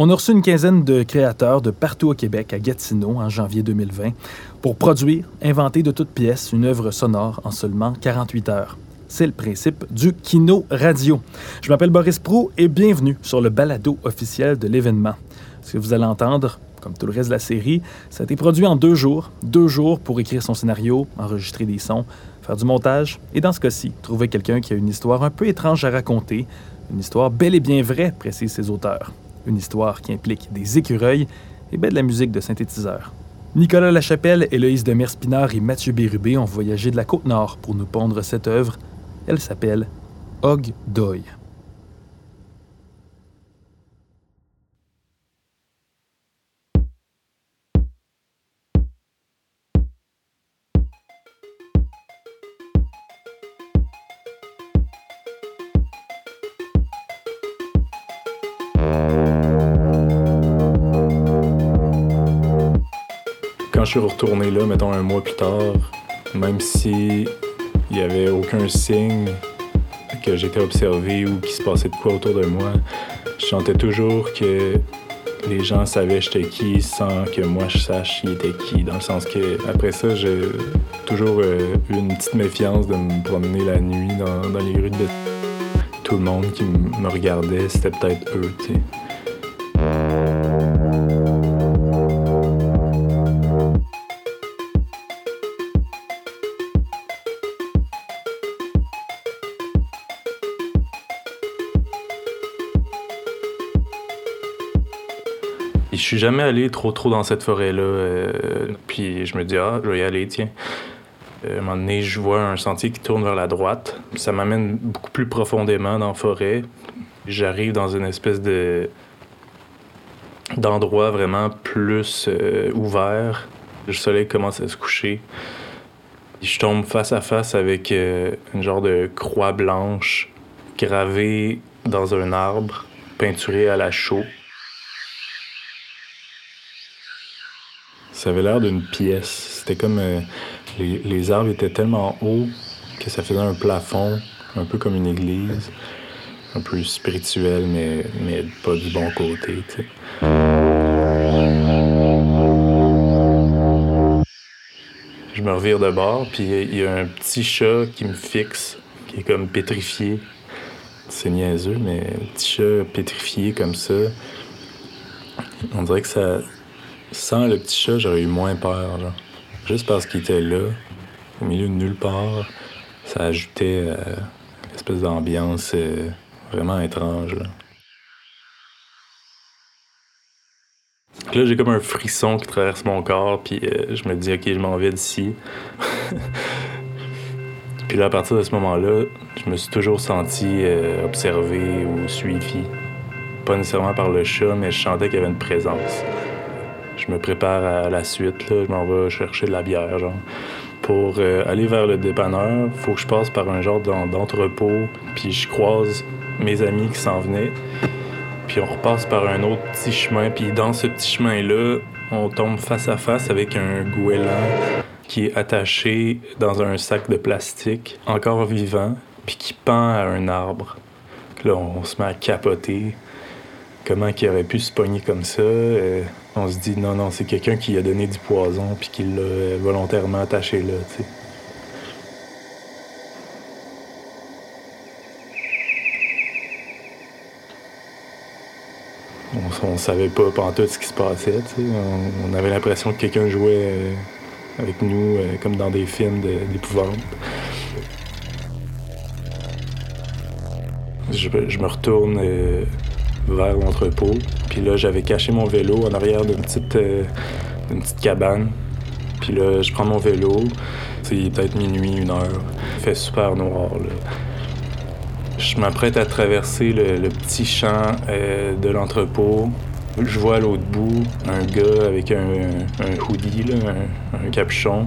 On a reçu une quinzaine de créateurs de partout au Québec, à Gatineau, en janvier 2020, pour produire, inventer de toutes pièces une œuvre sonore en seulement 48 heures. C'est le principe du Kino Radio. Je m'appelle Boris Prou et bienvenue sur le balado officiel de l'événement. Ce que vous allez entendre, comme tout le reste de la série, ça a été produit en deux jours. Deux jours pour écrire son scénario, enregistrer des sons, faire du montage et, dans ce cas-ci, trouver quelqu'un qui a une histoire un peu étrange à raconter. Une histoire bel et bien vraie, précisent ses auteurs. Une histoire qui implique des écureuils et bien de la musique de synthétiseur. Nicolas Lachapelle, Héloïse de Merspinard et Mathieu Bérubé ont voyagé de la Côte-Nord pour nous pondre cette œuvre. Elle s'appelle Og Doy. Quand je suis retourné là, mettons un mois plus tard, même si il n'y avait aucun signe que j'étais observé ou qu'il se passait de quoi autour de moi, je sentais toujours que les gens savaient j'étais qui sans que moi je sache qui était qui. Dans le sens que après ça, j'ai toujours euh, eu une petite méfiance de me promener la nuit dans, dans les rues de tout le monde qui me regardait, c'était peut-être eux, tu sais. Suis jamais allé trop trop dans cette forêt-là. euh, puis je me dis, ah, je vais y aller, tiens. Euh, à un moment donné, je vois un sentier qui tourne vers la droite. Ça m'amène beaucoup plus profondément dans la forêt. J'arrive dans une espèce de d'endroit vraiment plus euh, ouvert. Le soleil commence à se coucher. Je tombe face à face avec euh, une genre de croix blanche gravée dans un arbre, peinturée à la chaux. Ça avait l'air d'une pièce. C'était comme. euh, les, les arbres étaient tellement hauts que ça faisait un plafond, un peu comme une église. Un peu spirituel, mais, mais pas du bon côté, tu sais. Je me revire de bord, puis il y a un petit chat qui me fixe, qui est comme pétrifié. C'est niaiseux, mais un petit chat pétrifié comme ça. On dirait que ça, sans le petit chat, j'aurais eu moins peur. Juste parce qu'il était là, au milieu de nulle part, ça ajoutait euh, une espèce d'ambiance euh, vraiment étrange. Là. Là, j'ai comme un frisson qui traverse mon corps, puis euh, je me dis, OK, je m'en vais d'ici. puis là, à partir de ce moment-là, je me suis toujours senti euh, observé ou suivi. Pas nécessairement par le chat, mais je sentais qu'il y avait une présence je me prépare à la suite. Je m'en vais chercher de la bière. Genre. Pour euh, aller vers le dépanneur, faut que je passe par un genre d'en- d'entrepôt, puis je croise mes amis qui s'en venaient. Puis on repasse par un autre petit chemin. Puis dans ce petit chemin-là, on tombe face à face avec un goéland qui est attaché dans un sac de plastique, encore vivant, puis qui pend à un arbre. Là, on se met à capoter. Comment qu'il aurait pu se pogner comme ça? Euh, on se dit non, non, c'est quelqu'un qui a donné du poison puis qui l'a euh, volontairement attaché là, tu sais. On, on savait pas pantoute ce qui se passait. On, avait l'impression que quelqu'un jouait euh, avec nous comme dans des films d'épouvante. Je, je me retourne euh, vers l'entrepôt. Puis là, j'avais caché mon vélo en arrière d'une petite, euh, petite cabane. Puis là, je prends mon vélo. C'est peut-être minuit, une heure. Il fait super noir, là. Je m'apprête à traverser le, petit champ euh, de l'entrepôt. Je vois à l'autre bout un gars avec un, un hoodie, un, un capuchon,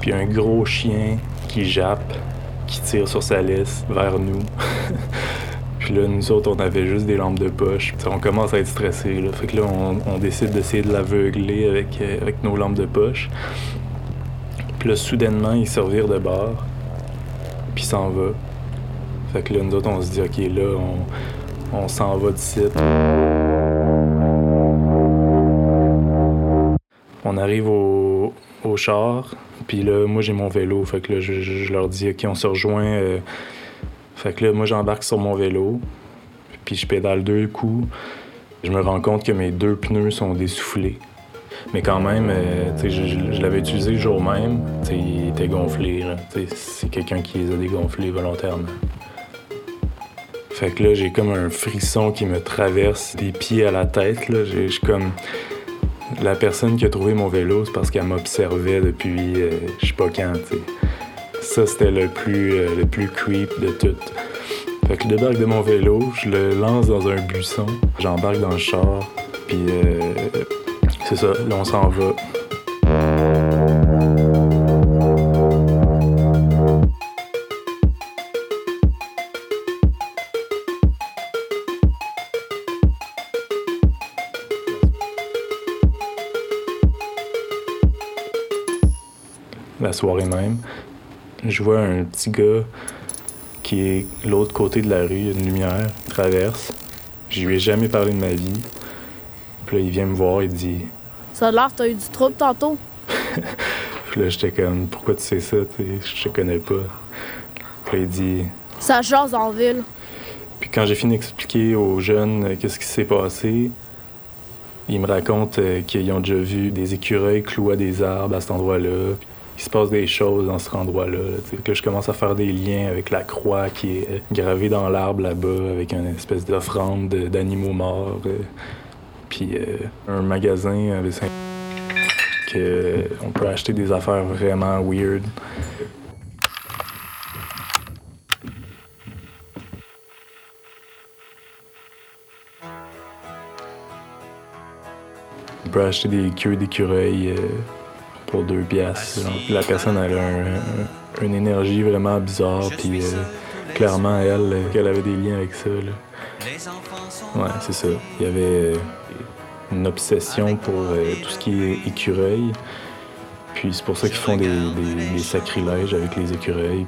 puis un gros chien qui jappe, qui tire sur sa laisse vers nous. Puis là, nous autres, on avait juste des lampes de poche. T'sais, on commence à être stressé. Fait que là, on, décide d'essayer de l'aveugler avec, euh, avec nos lampes de poche. Puis là, soudainement, ils servirent de bord. Puis s'en va. Fait que là, nous autres, on se dit, OK, là, on, s'en va d'ici. On arrive au, au char. Puis là, moi, j'ai mon vélo. Fait que là, je, leur dis, OK, on se rejoint. Euh, fait que là, moi, j'embarque sur mon vélo, puis je pédale deux coups. Je me rends compte que mes deux pneus sont dessoufflés. Mais quand même, euh, je, je- l'avais utilisé le jour même. Il était gonflé. C'est quelqu'un qui les a dégonflés volontairement. Fait que là, j'ai comme un frisson qui me traverse des pieds à la tête. Là. J'ai- comme... La personne qui a trouvé mon vélo, c'est parce qu'elle m'observait depuis euh, je sais pas quand. Ça, c'était le plus, euh, le plus creep de tout. Fait que je débarque de mon vélo, je le lance dans un buisson, j'embarque dans le char, puis euh, c'est ça, là on s'en va. La soirée même, je vois un petit gars qui est de l'autre côté de la rue, il y a une lumière, il traverse. Je lui ai jamais parlé de ma vie. Puis là, il vient me voir, il dit. Ça a l'air que t'as eu du trouble tantôt. Puis là, j'étais comme, pourquoi tu sais ça, je te connais pas. Puis là, il dit. Ça jase en ville. Puis quand j'ai fini d'expliquer aux jeunes euh, qu'est-ce qui s'est passé, ils me racontent euh, qu'ils ont déjà vu des écureuils clouer des arbres à cet endroit-là. Il se passe des choses dans cet endroit-là. que je commence à faire des liens avec la croix qui est euh, gravée dans l'arbre là-bas, avec une espèce d'offrande de- d'animaux morts. euh. Puis euh, un magasin avec Saint- que on peut acheter des affaires vraiment weird. On peut acheter des queues d'écureuil euh, pour deux. Puis La personne elle a un- un- une énergie vraiment bizarre, puis euh, clairement elle, euh, qu'elle avait des liens avec ça. là. Ouais, c'est ça. Il y avait euh, une obsession pour euh, tout ce qui est écureuil. Puis c'est pour ça qu'ils font des, des- des sacrilèges avec les écureuils.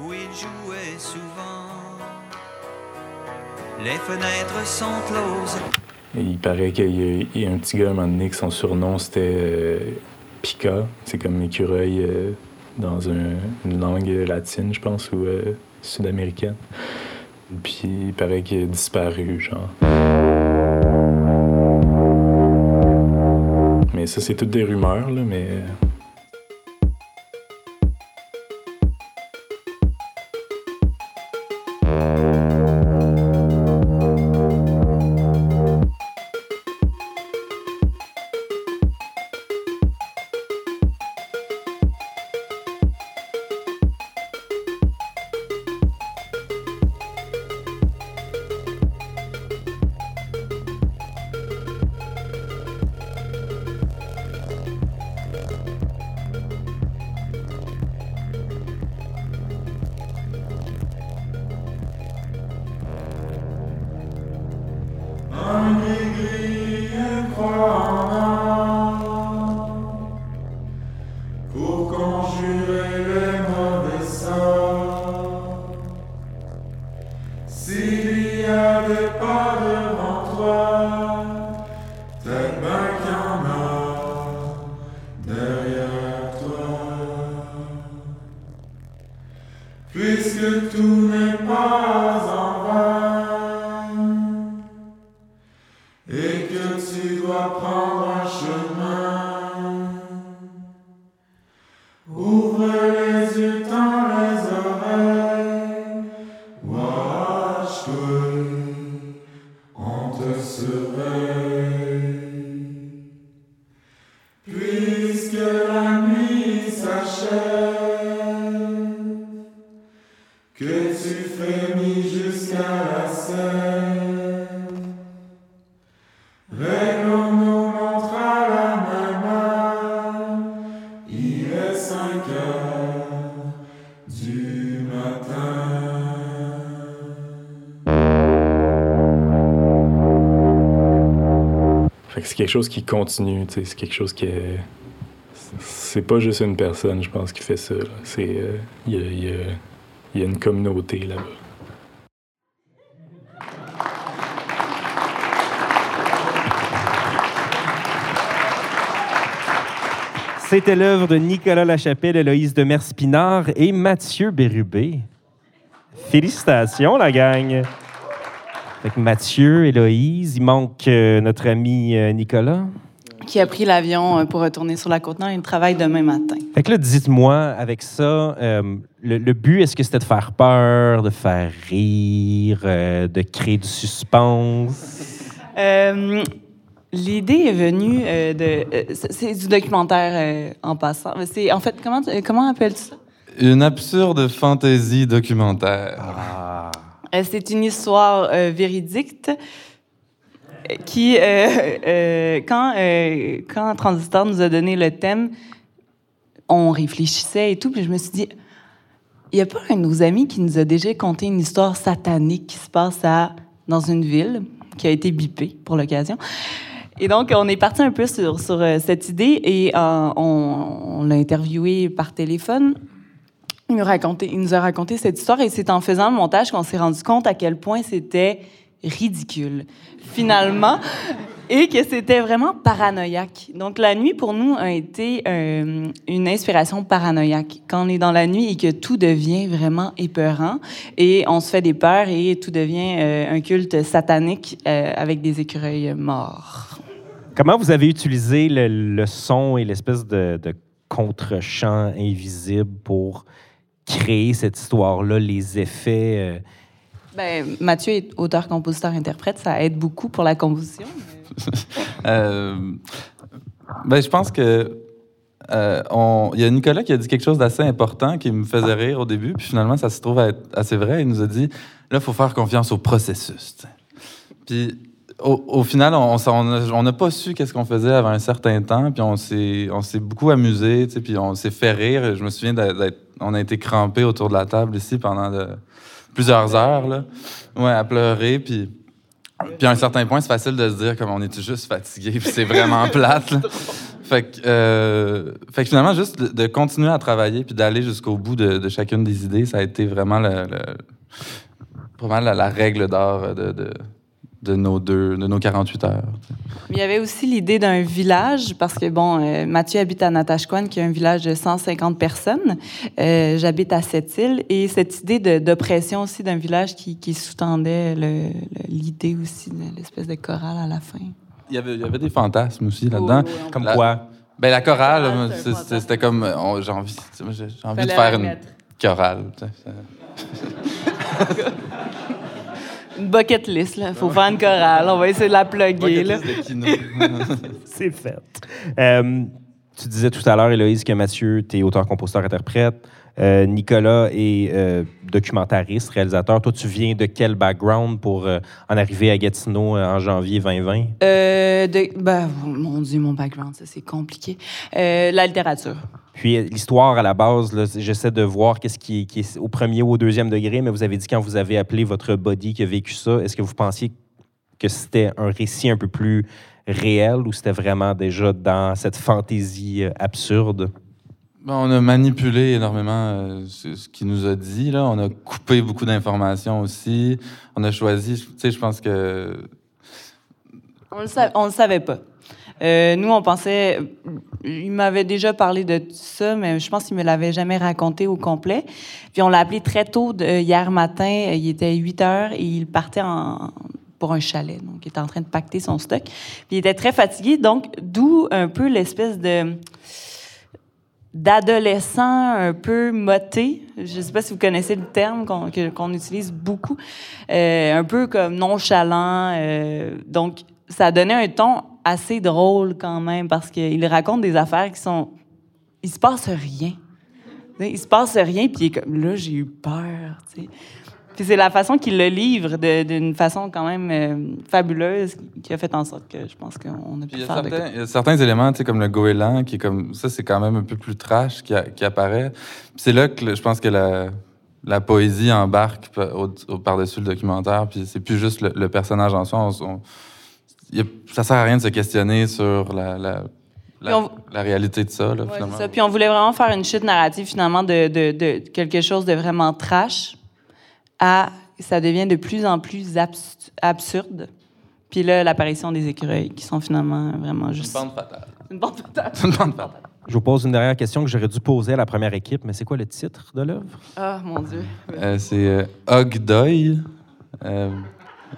où il jouait souvent. Les fenêtres sont closes. Et il paraît qu'il y, a- il y a un petit gars à un moment donné que son surnom c'était euh, Pika. C'est comme écureuil euh, dans un- une langue latine, je pense, ou euh, sud-américaine. Puis il paraît qu'il a disparu, genre. Mais ça, c'est toutes des rumeurs, là, mais. Pour tu dois prendre un chemin. C'est quelque chose qui continue, c'est quelque chose qui est. C'est pas juste une personne, je pense, qui fait ça. euh, il y a une communauté là-bas. C'était l'œuvre de Nicolas Lachapelle, Héloïse de Merspinard et Mathieu Bérubé. Félicitations, la gang! Fait que Mathieu, Héloïse, il manque euh, notre ami euh, Nicolas. Qui a pris l'avion euh, pour retourner sur la Côte-Nord et il travaille demain matin. Fait que là, dites-moi, avec ça, euh, le, le but, est-ce que c'était de faire peur, de faire rire, euh, de créer du suspense? Euh, L'idée est venue euh, de. euh, c'est du documentaire euh, en passant. C'est en fait comment comment appelles-tu ça? Une absurde fantaisie documentaire. Ah. Euh, C'est une histoire euh, véridique euh, qui, euh, quand, quand Transistor nous a donné le thème, on réfléchissait et tout, puis je me suis dit, il n'y a pas un de nos amis qui nous a déjà conté une histoire satanique qui se passe dans une ville, qui a été bipée pour l'occasion. Et donc, on est parti un peu sur, cette idée et on l'a interviewé par téléphone. Il nous, a raconté cette histoire et c'est en faisant le montage qu'on s'est rendu compte à quel point c'était ridicule, finalement, et que c'était vraiment paranoïaque. Donc, la nuit, pour nous, a été euh, une inspiration paranoïaque. Quand on est dans la nuit et que tout devient vraiment épeurant et on se fait des peurs et tout devient euh, un culte satanique euh, avec des écureuils morts. Comment vous avez utilisé le, le son et l'espèce de, de contre-champ invisible pour créer cette histoire-là, les effets? euh, Ben, Mathieu est auteur, compositeur, interprète, ça aide beaucoup pour la composition. Euh, ben, je pense que euh, on- il y a Nicolas qui a dit quelque chose d'assez important qui me faisait rire au début, puis finalement, ça se trouve à être assez vrai. Il nous a dit là, il faut faire confiance au processus. Puis au, au final, on n'a pas su qu'est-ce qu'on faisait avant un certain temps, puis on s'est on s'est beaucoup amusé, tu sais, puis on s'est fait rire. Je me souviens d'être, on a été crampés autour de la table ici pendant de- plusieurs heures, là, ouais, à pleurer, puis. Puis à un certain point, c'est facile de se dire comme on est juste fatigué, puis c'est vraiment plate. là. Fait que, euh, fait que finalement, juste de, de continuer à travailler puis d'aller jusqu'au bout de, de chacune des idées, ça a été vraiment le, le- la, la règle d'or de, de, de nos deux, de nos 48 heures. Mais il y avait aussi l'idée d'un village, parce que, bon, euh, Mathieu habite à Natashquan, qui est un village de 150 personnes. Euh, J'habite à Sept-Îles. Et cette idée d'oppression aussi d'un village qui, qui sous-tendait l'idée aussi de l'espèce de chorale à la fin. Il y avait, il y avait des fantasmes aussi là-dedans. Oui, oui, on- Comme La- quoi? Ben, la chorale, c'était comme. J'ai envie, envie de faire une mettre. chorale. Une bucket list, là. Faut faire une chorale. On va essayer de la plugger, là. Bucket list de kino. C'est fait. Euh, tu disais tout à l'heure, Héloïse, que Mathieu, tu es auteur, compositeur, interprète. Euh, Nicolas est euh, documentariste, réalisateur. Toi, tu viens de quel background pour euh, en arriver à Gatineau euh, en janvier 2020? Euh, de, ben, mon Dieu, mon background, ça, c'est compliqué. La littérature. Puis l'histoire, à la base, là, j'essaie de voir qu'est-ce qui, est- qui est au premier ou au deuxième degré, mais vous avez dit quand vous avez appelé votre body qui a vécu ça, est-ce que vous pensiez que c'était un récit un peu plus réel ou c'était vraiment déjà dans cette fantaisie absurde? Ben, on a manipulé énormément euh, ce, qu'il nous a dit. Là. On a coupé beaucoup d'informations aussi. On a choisi, tu sais, je pense que. On le, le savait pas. Euh, nous, on pensait. Il m'avait déjà parlé de tout ça, mais je pense qu'il me l'avait jamais raconté au complet. Puis on l'a appelé très tôt hier matin. Il était 8 heures et il partait pour un chalet. Donc, il était en train de pacter son stock. Puis il était très fatigué. Donc, d'où un peu l'espèce de d'adolescent un peu moté. Je ne sais pas si vous connaissez le terme qu'on utilise beaucoup. Euh, un peu comme nonchalant. euh, donc, ça donnait un ton assez drôle quand même parce qu'il raconte des affaires qui sont... Il se passe rien. Il se passe rien, puis il est comme, là, j'ai eu peur. Puis c'est la façon qu'il le livre de- d'une façon quand même euh, fabuleuse qui a fait en sorte que je pense qu'on a pu il y a faire de certains, il y a certains éléments, tu sais, comme le goéland, qui est comme. Ça, c'est quand même un peu plus trash qui, a- qui apparaît. Puis c'est là que je pense que la, la poésie embarque pa- au- au- par-dessus le documentaire. Puis c'est plus juste le, le personnage en soi. On on- a- ça sert à rien de se questionner sur la, la, Puis la, on- la réalité de ça, là, Ouais, finalement. ça. Puis on voulait vraiment faire une chute narrative, finalement, de, de, de quelque chose de vraiment trash à ça devient de plus en plus abs- absurde. Puis là, l'apparition des écureuils, qui sont finalement vraiment juste. une bande fatale. Une bande fatale. C'est une bande fatale. Je vous pose une dernière question que j'aurais dû poser à la première équipe, mais c'est quoi le titre de l'œuvre? Ah, mon Dieu. Euh, c'est euh, Ogdoy. Euh,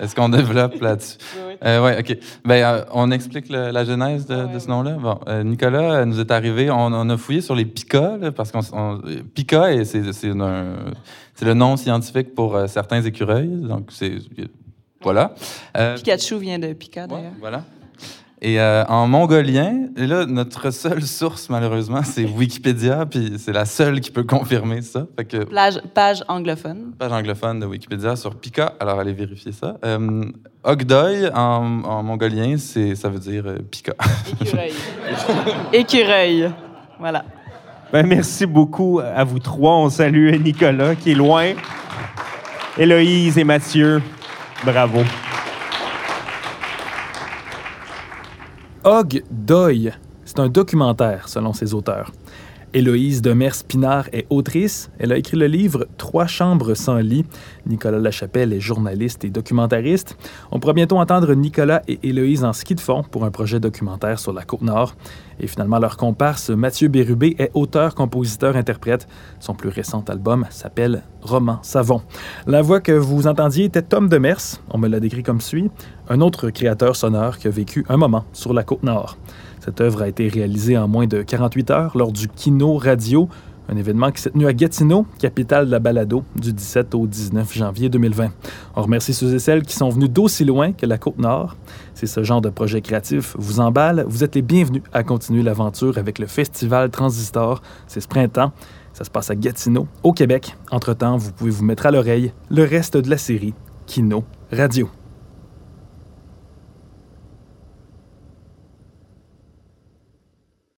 Est-ce qu'on développe là-dessus? Oui. Euh, ouais, OK. Ben, euh, on explique le- la genèse de, Ah, ce nom-là. Bon, euh, Nicolas nous est arrivé, on, on a fouillé sur les picas, là, parce qu'on. on- Pica, c'est le nom scientifique pour certains écureuils. Donc, c'est. Voilà. Pikachu vient de Pika, ouais, d'ailleurs. voilà. Et euh, en mongolien, et là, notre seule source, malheureusement, c'est Wikipédia, puis c'est la seule qui peut confirmer ça. Fait que Plage, page anglophone. page anglophone de Wikipédia sur Pika. Alors, allez vérifier ça. Euh, Ogdoy, en, en mongolien, c'est, ça veut dire euh, Pika. Écureuil. Écureuil. Voilà. Ben, merci beaucoup à vous trois. On salue Nicolas, qui est loin. Héloïse et Mathieu, bravo. Og Doy, c'est un documentaire selon ses auteurs. Héloïse Demers-Pinard est autrice. Elle a écrit le livre Trois chambres sans lit. Nicolas Lachapelle est journaliste et documentariste. On pourra bientôt entendre Nicolas et Héloïse en ski de fond pour un projet documentaire sur la Côte-Nord. Et finalement, leur comparse Mathieu Bérubé est auteur, compositeur, interprète. Son plus récent album s'appelle Roman Savon. La voix que vous entendiez était Tom Demers. On me l'a décrit comme suit. Un autre créateur sonore qui a vécu un moment sur la Côte-Nord. Cette œuvre a été réalisée en moins de 48 heures lors du Kino Radio, un événement qui s'est tenu à Gatineau, capitale de la balado, du 17 au 19 janvier 2020. On remercie ceux et celles qui sont venus d'aussi loin que la Côte-Nord. Si ce genre de projet créatif vous emballe, vous êtes les bienvenus à continuer l'aventure avec le Festival Transistor. C'est ce printemps. Ça se passe à Gatineau, au Québec. Entre-temps, vous pouvez vous mettre à l'oreille le reste de la série Kino Radio.